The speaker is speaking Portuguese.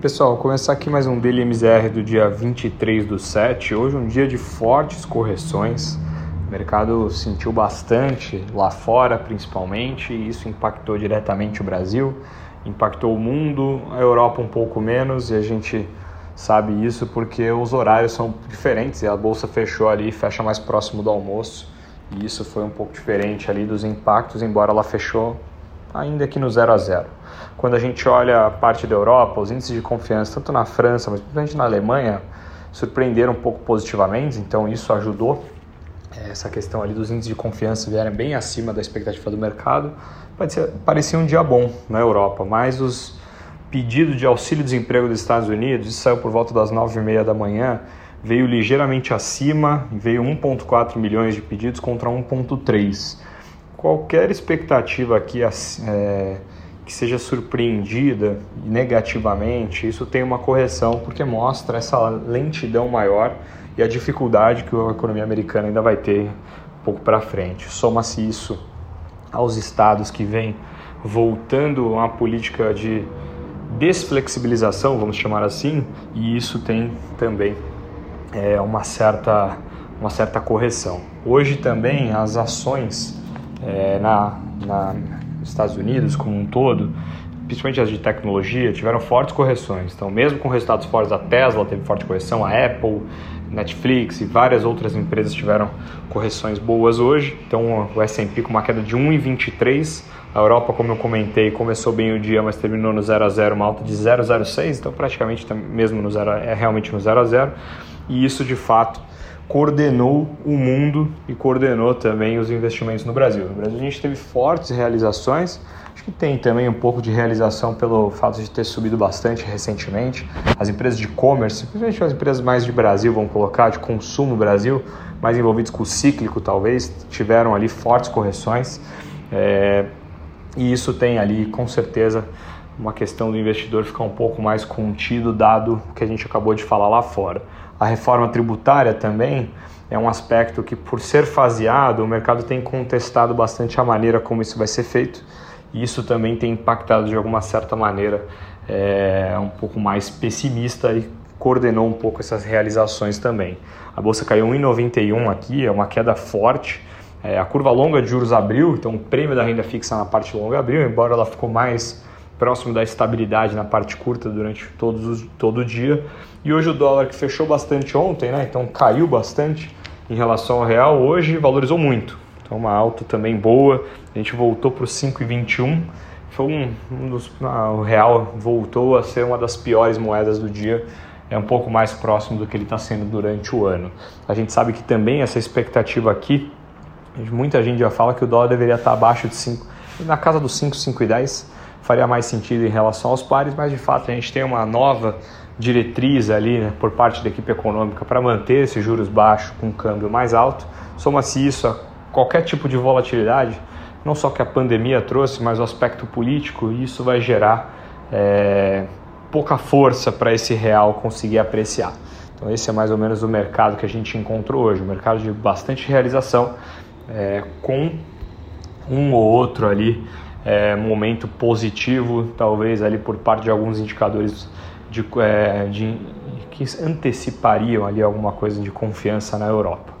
Pessoal, começar aqui mais um Daily MZR do dia 23 do 7. Hoje um dia de fortes correções. O mercado sentiu bastante lá fora, principalmente, e isso impactou diretamente o Brasil, impactou o mundo, a Europa um pouco menos, e a gente sabe isso porque os horários são diferentes e a bolsa fechou ali, fecha mais próximo do almoço, e isso foi um pouco diferente ali dos impactos, embora ela fechou ainda que no 0 a 0. Quando a gente olha a parte da Europa, os índices de confiança, tanto na França, mas principalmente na Alemanha, surpreenderam um pouco positivamente, então isso ajudou. É, essa questão ali dos índices de confiança vieram bem acima da expectativa do mercado. Parecia, parecia um dia bom na Europa, mas os pedidos de auxílio-desemprego dos Estados Unidos, isso saiu por volta das 9h30 da manhã, veio ligeiramente acima, veio 1,4 milhões de pedidos contra 1,3 qualquer expectativa aqui é, que seja surpreendida negativamente, isso tem uma correção porque mostra essa lentidão maior e a dificuldade que a economia americana ainda vai ter um pouco para frente. Soma-se isso aos estados que vêm voltando a uma política de desflexibilização, vamos chamar assim, e isso tem também é, uma, certa, uma certa correção. Hoje também as ações é, na, na, nos Estados Unidos como um todo, principalmente as de tecnologia, tiveram fortes correções. Então, mesmo com resultados fortes, a Tesla teve forte correção, a Apple, Netflix e várias outras empresas tiveram correções boas hoje. Então, o S&P com uma queda de 1,23. A Europa, como eu comentei, começou bem o dia, mas terminou no 0 a 0, uma alta de 0,06. Então, praticamente mesmo no 0, é realmente no 0 a 0. E isso, de fato, coordenou o mundo e coordenou também os investimentos no Brasil. No Brasil a gente teve fortes realizações, acho que tem também um pouco de realização pelo fato de ter subido bastante recentemente. As empresas de e-commerce, principalmente as empresas mais de Brasil, vão colocar, de consumo Brasil, mais envolvidos com o cíclico talvez, tiveram ali fortes correções. É, e isso tem ali com certeza uma questão do investidor ficar um pouco mais contido, dado o que a gente acabou de falar lá fora. A reforma tributária também é um aspecto que, por ser faseado, o mercado tem contestado bastante a maneira como isso vai ser feito, e isso também tem impactado de alguma certa maneira é, um pouco mais pessimista e coordenou um pouco essas realizações também. A bolsa caiu 1,91 aqui, é uma queda forte. É, a curva longa de juros abriu, então o prêmio da renda fixa na parte longa abriu, embora ela ficou mais próximo da estabilidade na parte curta durante todos os, todo o dia. E hoje o dólar que fechou bastante ontem, né? Então caiu bastante em relação ao real, hoje valorizou muito. Então uma alta também boa. A gente voltou para os 5,21. Foi um, um dos, ah, o real voltou a ser uma das piores moedas do dia. É um pouco mais próximo do que ele está sendo durante o ano. A gente sabe que também essa expectativa aqui, muita gente já fala que o dólar deveria estar abaixo de 5, na casa dos 5, 5,10 faria mais sentido em relação aos pares, mas de fato a gente tem uma nova diretriz ali né, por parte da equipe econômica para manter esses juros baixos com um câmbio mais alto. Soma-se isso a qualquer tipo de volatilidade, não só que a pandemia trouxe, mas o aspecto político, e isso vai gerar é, pouca força para esse real conseguir apreciar. Então esse é mais ou menos o mercado que a gente encontrou hoje, um mercado de bastante realização, é, com um ou outro ali é, momento positivo, talvez ali por parte de alguns indicadores de, é, de, que antecipariam ali alguma coisa de confiança na Europa.